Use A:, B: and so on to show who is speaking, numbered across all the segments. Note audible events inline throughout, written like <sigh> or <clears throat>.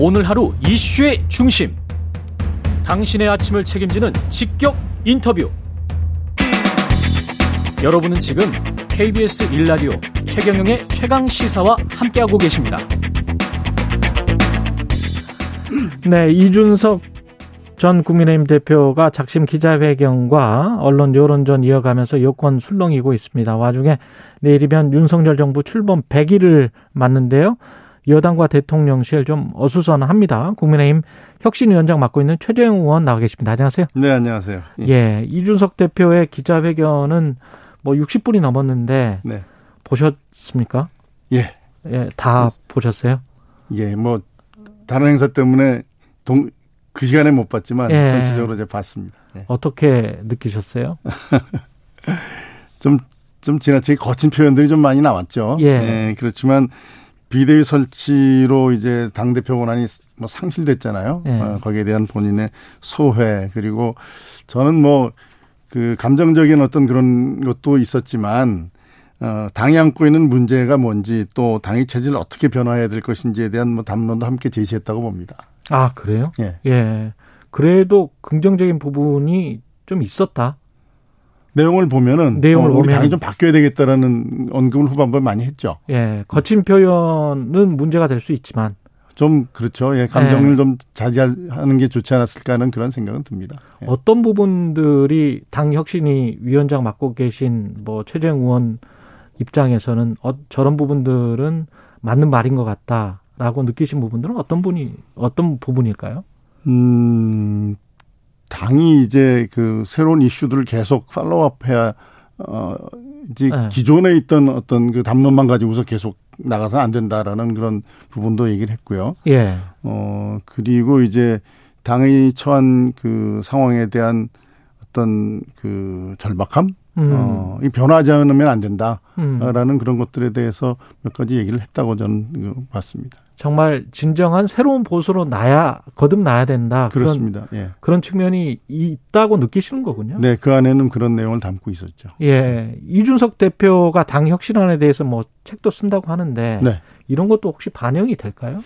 A: 오늘 하루 이슈의 중심. 당신의 아침을 책임지는 직격 인터뷰. 여러분은 지금 KBS 일라디오 최경영의 최강 시사와 함께하고 계십니다.
B: 네, 이준석 전 국민의힘 대표가 작심 기자회견과 언론 여론전 이어가면서 여권 술렁이고 있습니다. 와중에 내일이면 윤석열 정부 출범 100일을 맞는데요. 여당과 대통령실 좀 어수선합니다. 국민의힘 혁신위원장 맡고 있는 최재형 의원 나와 계십니다. 안녕하세요.
C: 네, 안녕하세요.
B: 예. 예 이준석 대표의 기자회견은 뭐 60분이 넘었는데 네. 보셨습니까?
C: 예.
B: 예, 다 보셨어요?
C: 예, 뭐 다른 행사 때문에 동, 그 시간에 못 봤지만 예. 전체적으로 이제 봤습니다. 예.
B: 어떻게 느끼셨어요? <laughs>
C: 좀, 좀 지나치게 거친 표현들이 좀 많이 나왔죠. 예. 예 그렇지만 비대위 설치로 이제 당 대표 권한이 뭐 상실됐잖아요. 예. 어, 거기에 대한 본인의 소회 그리고 저는 뭐 그 감정적인 어떤 그런 것도 있었지만 어, 당이 안고 있는 문제가 뭔지 또 당의 체질을 어떻게 변화해야 될 것인지에 대한 뭐 담론도 함께 제시했다고 봅니다.
B: 아, 그래요? 예. 예. 그래도 긍정적인 부분이 좀 있었다.
C: 내용을 보면은 내용을 어, 우리 당이 좀 바뀌어야 되겠다라는 언급을 후반부에 많이 했죠.
B: 예. 거친 표현은 문제가 될 수 있지만
C: 좀 그렇죠. 예. 감정을 예. 좀 자제하는 게 좋지 않았을까 하는 그런 생각은 듭니다.
B: 예. 어떤 부분들이 당 혁신이 위원장 맡고 계신 뭐 최재형 의원 입장에서는 어, 저런 부분들은 맞는 말인 것 같다. 라고 느끼신 부분들은 어떤 분이 어떤 부분일까요?
C: 음, 당이 이제 그 새로운 이슈들을 계속 팔로우업해야 어 이제 네. 기존에 있던 어떤 그 담론만 가지고서 계속 나가서 안 된다라는 그런 부분도 얘기를 했고요. 예. 어 그리고 이제 당이 처한 그 상황에 대한 어떤 그 절박함 음. 어, 이 변화하지 않으면 안 된다라는 음. 그런 것들에 대해서 몇 가지 얘기를 했다고 저는 봤습니다.
B: 정말 진정한 새로운 보수로 나야 거듭나야 된다.
C: 그렇습니다.
B: 그런, 예. 그런 측면이 있다고 느끼시는 거군요.
C: 네, 그 안에는 그런 내용을 담고 있었죠.
B: 예, 이준석 대표가 당 혁신안에 대해서 뭐 책도 쓴다고 하는데 네. 이런 것도 혹시 반영이 될까요?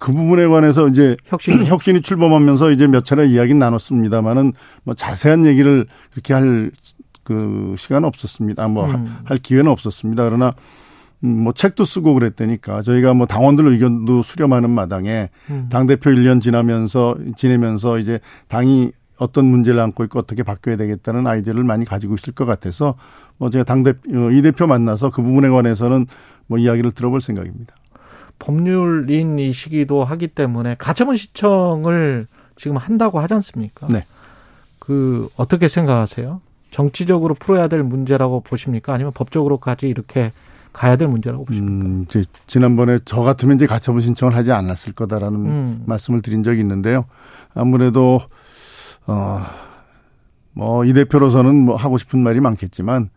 C: 그 부분에 관해서 이제 혁신 <clears throat> 혁신이 출범하면서 이제 몇 차례 이야기 나눴습니다만은 뭐 자세한 얘기를 그렇게 할 그 시간은 없었습니다. 뭐할 음. 기회는 없었습니다. 그러나 음, 뭐 책도 쓰고 그랬다니까 저희가 뭐 당원들 의견도 수렴하는 마당에 음. 당 대표 1년 지나면서 지내면서 이제 당이 어떤 문제를 안고 있고 어떻게 바뀌어야 되겠다는 아이디어를 많이 가지고 있을 것 같아서 뭐 제가 당 대표 어, 이 대표 만나서 그 부분에 관해서는 뭐 이야기를 들어볼 생각입니다.
B: 법률인 이 시기도 하기 때문에 가처분 신청을 지금 한다고 하지 않습니까? 네. 그 어떻게 생각하세요? 정치적으로 풀어야 될 문제라고 보십니까? 아니면 법적으로까지 이렇게 가야 될 문제라고 보십니까? 음,
C: 이제 지난번에 저 같으면 이제 가처분 신청을 하지 않았을 거다라는 음. 말씀을 드린 적이 있는데요. 아무래도 어 뭐 이 대표로서는 뭐 하고 싶은 말이 많겠지만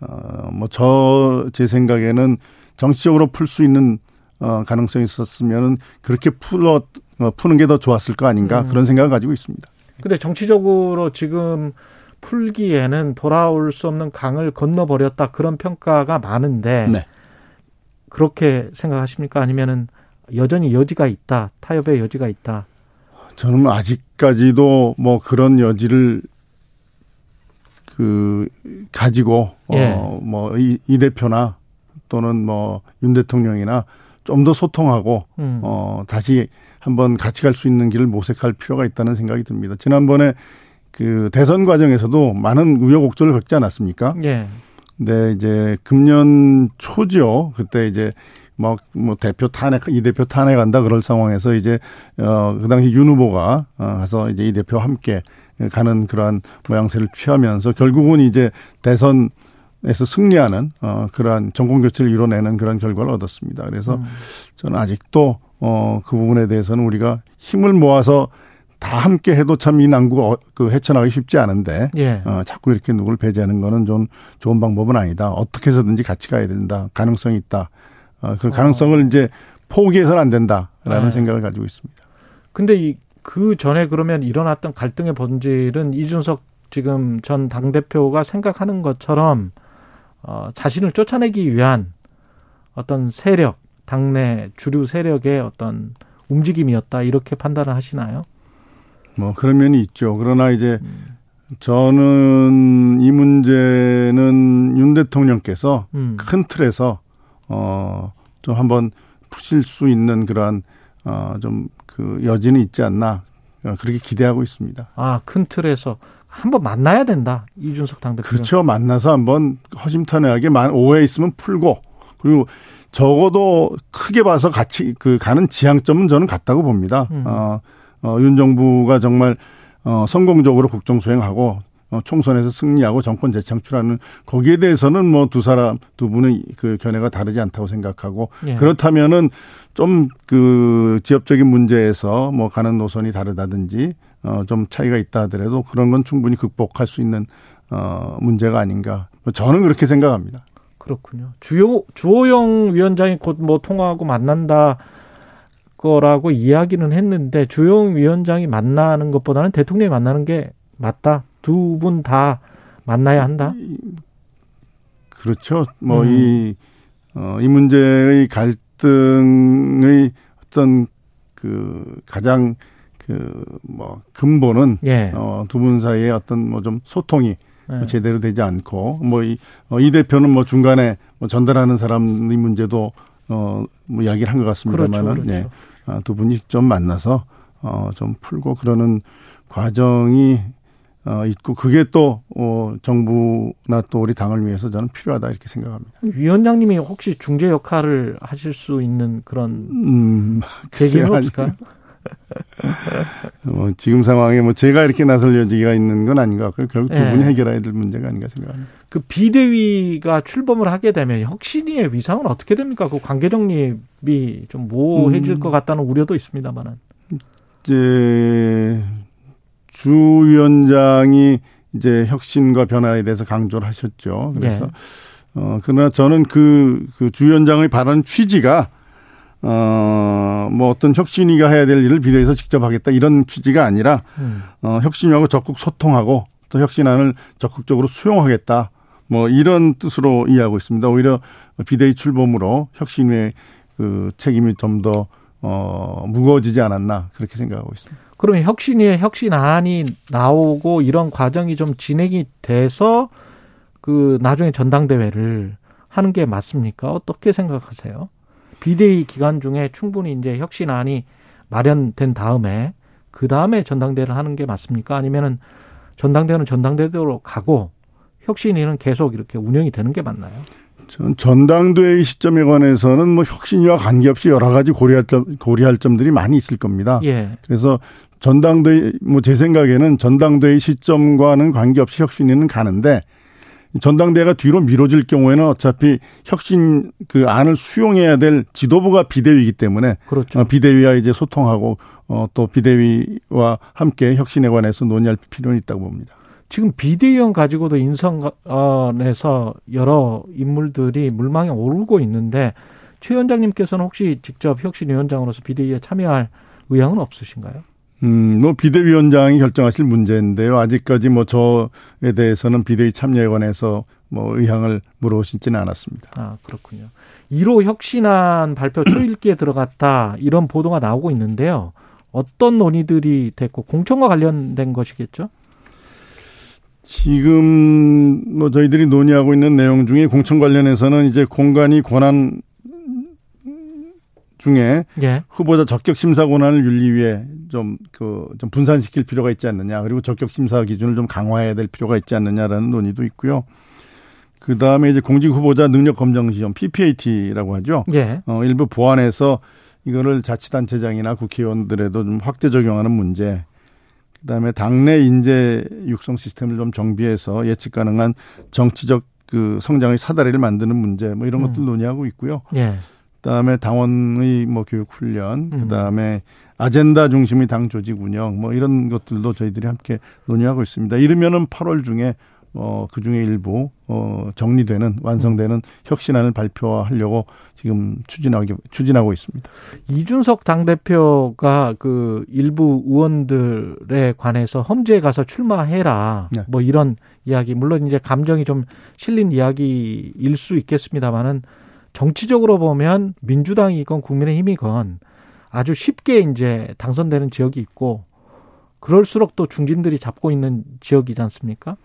C: 어 뭐 저 제 생각에는 정치적으로 풀 수 있는 어 가능성이 있었으면은 그렇게 풀어 어, 푸는 게 더 좋았을 거 아닌가 음. 그런 생각을 가지고 있습니다.
B: 근데 정치적으로 지금 풀기에는 돌아올 수 없는 강을 건너버렸다 그런 평가가 많은데 네. 그렇게 생각하십니까? 아니면은 여전히 여지가 있다 타협의 여지가 있다.
C: 저는 아직까지도 뭐 그런 여지를 그 가지고 예. 어뭐이 이 대표나 또는 뭐 윤 대통령이나 좀 더 소통하고 음. 어 다시 한번 같이 갈 수 있는 길을 모색할 필요가 있다는 생각이 듭니다. 지난번에 그 대선 과정에서도 많은 우여곡절을 겪지 않았습니까? 예. 근데 이제 금년 초죠. 그때 이제 뭐, 뭐 대표 탄핵, 이 대표 탄핵한다 그럴 상황에서 이제, 어, 그 당시 윤 후보가 어, 가서 이제 이 대표와 함께 가는 그러한 모양새를 취하면서 결국은 이제 대선 에서 승리하는 어, 그러한 정권 교체를 이뤄내는 그런 결과를 얻었습니다. 그래서 음. 저는 아직도 어, 그 부분에 대해서는 우리가 힘을 모아서 다 함께 해도 참 이 난구가 어, 그 헤쳐나가기 쉽지 않은데 예. 어, 자꾸 이렇게 누구를 배제하는 거는 좀 좋은 방법은 아니다. 어떻게 해서든지 같이 가야 된다. 가능성이 있다. 어, 그 가능성을 어. 이제 포기해서는 안 된다라는 네. 생각을 가지고 있습니다.
B: 근데 이 그 전에 그러면 일어났던 갈등의 본질은 이준석 지금 전 당대표가 생각하는 것처럼 어, 자신을 쫓아내기 위한 어떤 세력, 당내 주류 세력의 어떤 움직임이었다 이렇게 판단을 하시나요?
C: 뭐 그런 면이 있죠. 그러나 이제 저는 이 문제는 윤 대통령께서 음. 큰 틀에서 어좀 한번 푸실 수 있는 그러한 어좀 그 여지는 있지 않나 어, 그렇게 기대하고 있습니다.
B: 아, 큰 틀에서 한번 만나야 된다. 이준석 당대표.
C: 그렇죠. 만나서 한번 허심탄회하게 오해 있으면 풀고 그리고 적어도 크게 봐서 같이 그 가는 지향점은 저는 같다고 봅니다. 음. 어, 어, 윤 정부가 정말 어, 성공적으로 국정 수행하고 어, 총선에서 승리하고 정권 재창출하는 거기에 대해서는 뭐 두 사람 두 분의 그 견해가 다르지 않다고 생각하고 예. 그렇다면은 좀 그 지역적인 문제에서 뭐 가는 노선이 다르다든지 어, 좀 차이가 있다 하더라도 그런 건 충분히 극복할 수 있는 어, 문제가 아닌가. 저는 그렇게 생각합니다.
B: 그렇군요. 주요 주호영 위원장이 곧 뭐 통화하고 만난다 거라고 이야기는 했는데 주호영 위원장이 만나는 것보다는 대통령이 만나는 게 맞다. 두 분 다 만나야 한다.
C: 그렇죠. 뭐이 음. 어, 이 문제의 갈등의 어떤 그 가장 그 뭐 근본은 예. 어, 두 분 사이에 어떤 뭐 좀 소통이 네. 제대로 되지 않고 뭐이 어, 이 대표는 뭐 중간에 뭐 전달하는 사람의 문제도 어 뭐 이야기를 한 것 같습니다만은 그렇죠, 그렇죠. 예. 아, 두 분이 직접 만나서 어 좀 풀고 그러는 과정이 어 있고 그게 또 어, 정부나 또 우리 당을 위해서 저는 필요하다 이렇게 생각합니다.
B: 위원장님이 혹시 중재 역할을 하실 수 있는 그런 음, <laughs> 계기는 없을까요? <laughs>
C: 뭐 지금 상황에 뭐 제가 이렇게 나설 여지가 있는 건 아닌 것 같고요. 결국 두 분이 네. 해결해야 될 문제가 아닌가 생각합니다.
B: 그 비대위가 출범을 하게 되면 혁신위의 위상은 어떻게 됩니까? 그 관계 정립이 좀 모호해질 음. 것 같다는 우려도 있습니다만은.
C: 이제 주 위원장이 이제 혁신과 변화에 대해서 강조를 하셨죠. 그래서 네. 어 그러나 저는 그그 주 위원장의 발언 취지가 어, 뭐 어떤 혁신이가 해야 될 일을 비대해서 직접 하겠다 이런 취지가 아니라 음. 어, 혁신하고 적극 소통하고 또 혁신안을 적극적으로 수용하겠다 뭐 이런 뜻으로 이해하고 있습니다. 오히려 비대위 출범으로 혁신의 그 책임이 좀 더 어, 무거워지지 않았나 그렇게 생각하고 있습니다.
B: 그러면 혁신위에 혁신안이 나오고 이런 과정이 좀 진행이 돼서 그 나중에 전당대회를 하는 게 맞습니까? 어떻게 생각하세요? 비대위 기간 중에 충분히 이제 혁신안이 마련된 다음에 그 다음에 전당대회를 하는 게 맞습니까? 아니면은 전당대회는 전당대회로 가고 혁신위는 계속 이렇게 운영이 되는 게 맞나요?
C: 전 전당대회 시점에 관해서는 뭐 혁신위와 관계없이 여러 가지 고려할 점, 고려할 점들이 많이 있을 겁니다. 예. 그래서 전당대회 뭐 제 생각에는 전당대회 시점과는 관계없이 혁신위는 가는데 전당대회가 뒤로 미뤄질 경우에는 어차피 혁신 그 안을 수용해야 될 지도부가 비대위이기 때문에 그렇죠. 어, 비대위와 이제 소통하고 어, 또 비대위와 함께 혁신에 관해서 논의할 필요는 있다고 봅니다.
B: 지금 비대위원 가지고도 인선에서 여러 인물들이 물망에 오르고 있는데 최 위원장님께서는 혹시 직접 혁신위원장으로서 비대위에 참여할 의향은 없으신가요?
C: 음, 뭐 비대위원장이 결정하실 문제인데요. 아직까지 뭐 저에 대해서는 비대위 참여에 관해서 뭐 의향을 물어보시지는 않았습니다.
B: 아, 그렇군요. 1호 혁신안 발표 초읽기에 <clears throat> 들어갔다 이런 보도가 나오고 있는데요. 어떤 논의들이 됐고 공천과 관련된 것이겠죠?
C: 지금 뭐 저희들이 논의하고 있는 내용 중에 공천 관련해서는 이제 공간이 권한 중에 예. 후보자 적격 심사 권한을 윤리위에 좀그좀 그, 좀 분산시킬 필요가 있지 않느냐 그리고 적격 심사 기준을 좀 강화해야 될 필요가 있지 않느냐라는 논의도 있고요. 그 다음에 이제 공직 후보자 능력 검정 시험 PPAT라고 하죠. 예. 어 일부 보완해서 이거를 자치단체장이나 국회의원들에도 좀 확대 적용하는 문제. 그 다음에 당내 인재 육성 시스템을 좀 정비해서 예측 가능한 정치적 그 성장의 사다리를 만드는 문제 뭐 이런 것들 음. 논의하고 있고요. 예. 그다음에 당원의 뭐 교육 훈련, 음. 그다음에 아젠다 중심의 당 조직 운영 뭐 이런 것들도 저희들이 함께 논의하고 있습니다. 이르면은 8월 중에 어, 그 중에 일부, 어, 정리되는, 완성되는 혁신안을 발표하려고 지금 추진하고, 추진하고 있습니다.
B: 이준석 당대표가 그 일부 의원들에 관해서 험지에 가서 출마해라. 네. 뭐 이런 이야기, 물론 이제 감정이 좀 실린 이야기일 수 있겠습니다만은 정치적으로 보면 민주당이건 국민의힘이건 아주 쉽게 이제 당선되는 지역이 있고 그럴수록 또 중진들이 잡고 있는 지역이지 않습니까?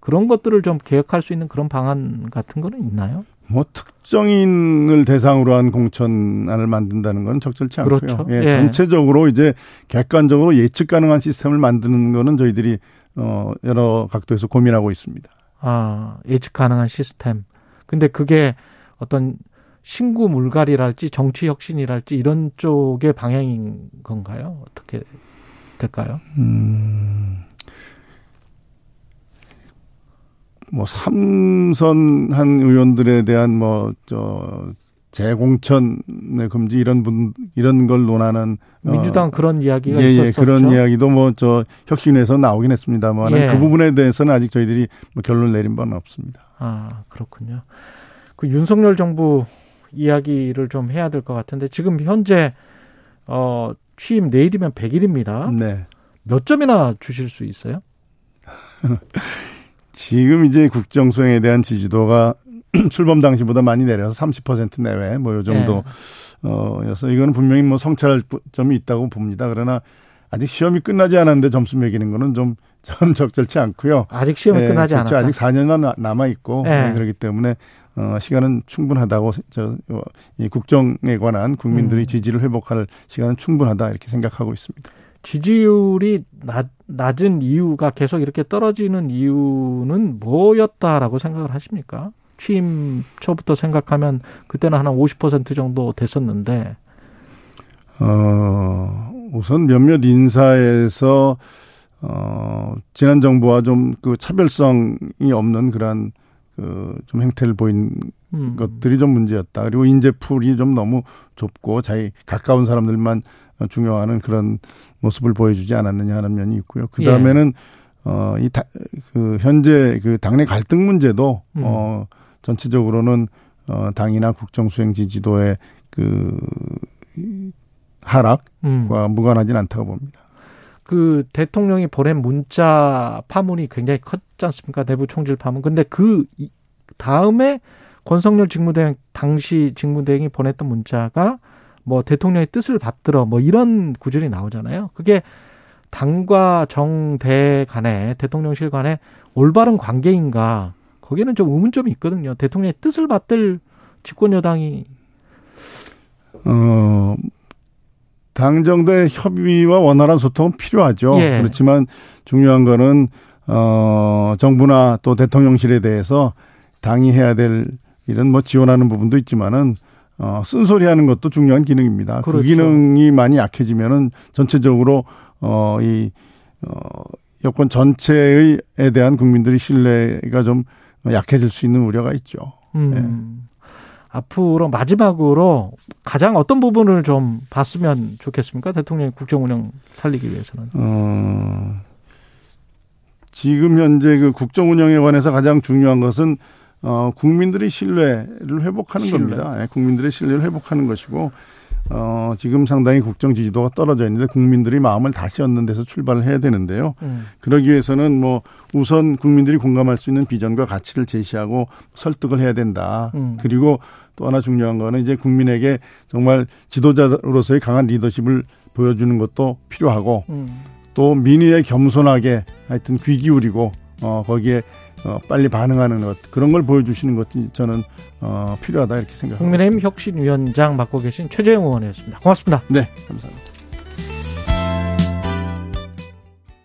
B: 그런 것들을 좀 개혁할 수 있는 그런 방안 같은 거는 있나요?
C: 뭐 특정인을 대상으로 한 공천안을 만든다는 건 적절치 않고요. 그렇죠. 예, 예. 전체적으로 이제 객관적으로 예측 가능한 시스템을 만드는 거는 저희들이 어 여러 각도에서 고민하고 있습니다.
B: 아, 예측 가능한 시스템. 근데 그게 어떤 신구 물갈이랄지 정치 혁신이랄지 이런 쪽의 방향인 건가요? 어떻게 될까요? 음.
C: 뭐 삼선한 의원들에 대한 뭐저 재공천의 금지 이런 분 이런 걸 논하는
B: 어, 민주당 어, 그런 이야기가
C: 예, 예
B: 있었죠.
C: 예, 그런 이야기도 뭐 저 혁신에서 나오긴 했습니다만 예. 그 부분에 대해서는 아직 저희들이 뭐 결론 내린 바는 없습니다.
B: 아 그렇군요. 그 윤석열 정부 이야기를 좀 해야 될 것 같은데 지금 현재 어 취임 내일이면 100일입니다. 네. 몇 점이나 주실 수 있어요? <laughs>
C: 지금 이제 국정 수행에 대한 지지도가 <clears throat> 출범 당시보다 많이 내려서 30% 내외 뭐 요 정도 네. 어여서 이거는 분명히 뭐 성찰할 점이 있다고 봅니다. 그러나 아직 시험이 끝나지 않았는데 점수 매기는 거는 좀, <laughs> 좀 적절치 않고요.
B: 아직 시험이 네, 끝나지 그렇죠.
C: 않았다. 아직 4년만 남아 있고 네. 네. 그렇기 때문에 어 시간은 충분하다고 저 이 국정에 관한 국민들이 음. 지지를 회복할 시간은 충분하다 이렇게 생각하고 있습니다.
B: 지지율이 낮, 낮은 이유가 계속 이렇게 떨어지는 이유는 뭐였다라고 생각을 하십니까? 취임 초부터 생각하면 그때는 한 50% 정도 됐었는데.
C: 어, 우선 몇몇 인사에서 어, 지난 정부와 좀 그 차별성이 없는 그러한 그좀 행태를 보인 음. 것들이 좀 문제였다. 그리고 인재풀이 좀 너무 좁고 자기 가까운 사람들만 중요하는 그런 모습을 보여주지 않았느냐 하는 면이 있고요. 그 다음에는 예. 어이 그 현재 그 당내 갈등 문제도 음. 어 전체적으로는 어 당이나 국정 수행 지지도의 그 하락과 음. 무관하진 않다고 봅니다.
B: 그 대통령이 보낸 문자 파문이 굉장히 컸 지 않습니까? 내부 총질 파문. 근데 그 다음에 권성열 직무대행 당시 직무대행이 보냈던 문자가 뭐 대통령의 뜻을 받들어 뭐 이런 구절이 나오잖아요. 그게 당과 정대 간에 대통령실 간에 올바른 관계인가 거기는 좀 의문점이 있거든요. 대통령의 뜻을 받들 집권 여당이
C: 어 당정대 협의와 원활한 소통은 필요하죠. 예. 그렇지만 중요한 거는 어 정부나 또 대통령실에 대해서 당이 해야 될 일은 뭐 지원하는 부분도 있지만은 어, 쓴소리 하는 것도 중요한 기능입니다. 그 그렇죠. 그 기능이 많이 약해지면은 전체적으로, 어, 이, 어, 여권 전체에 대한 국민들의 신뢰가 좀 약해질 수 있는 우려가 있죠. 음. 네.
B: 앞으로 마지막으로 가장 어떤 부분을 좀 봤으면 좋겠습니까? 대통령의 국정 운영 살리기 위해서는. 어,
C: 지금 현재 그 국정 운영에 관해서 가장 중요한 것은 어, 국민들의 신뢰를 회복하는 신뢰. 겁니다. 네, 국민들의 신뢰를 회복하는 것이고, 어, 지금 상당히 국정 지지도가 떨어져 있는데 국민들이 마음을 다시 얻는 데서 출발을 해야 되는데요. 음. 그러기 위해서는 뭐 우선 국민들이 공감할 수 있는 비전과 가치를 제시하고 설득을 해야 된다. 음. 그리고 또 하나 중요한 거는 이제 국민에게 정말 지도자로서의 강한 리더십을 보여주는 것도 필요하고 음. 또 민의에 겸손하게 하여튼 귀 기울이고 어, 거기에 어, 빨리 반응하는 것 그런 걸 보여주시는 것이 저는 어, 필요하다 이렇게 생각합니다.
B: 국민의힘 혁신위원장 맡고 계신 최재형 의원이었습니다. 고맙습니다.
C: 네, 감사합니다.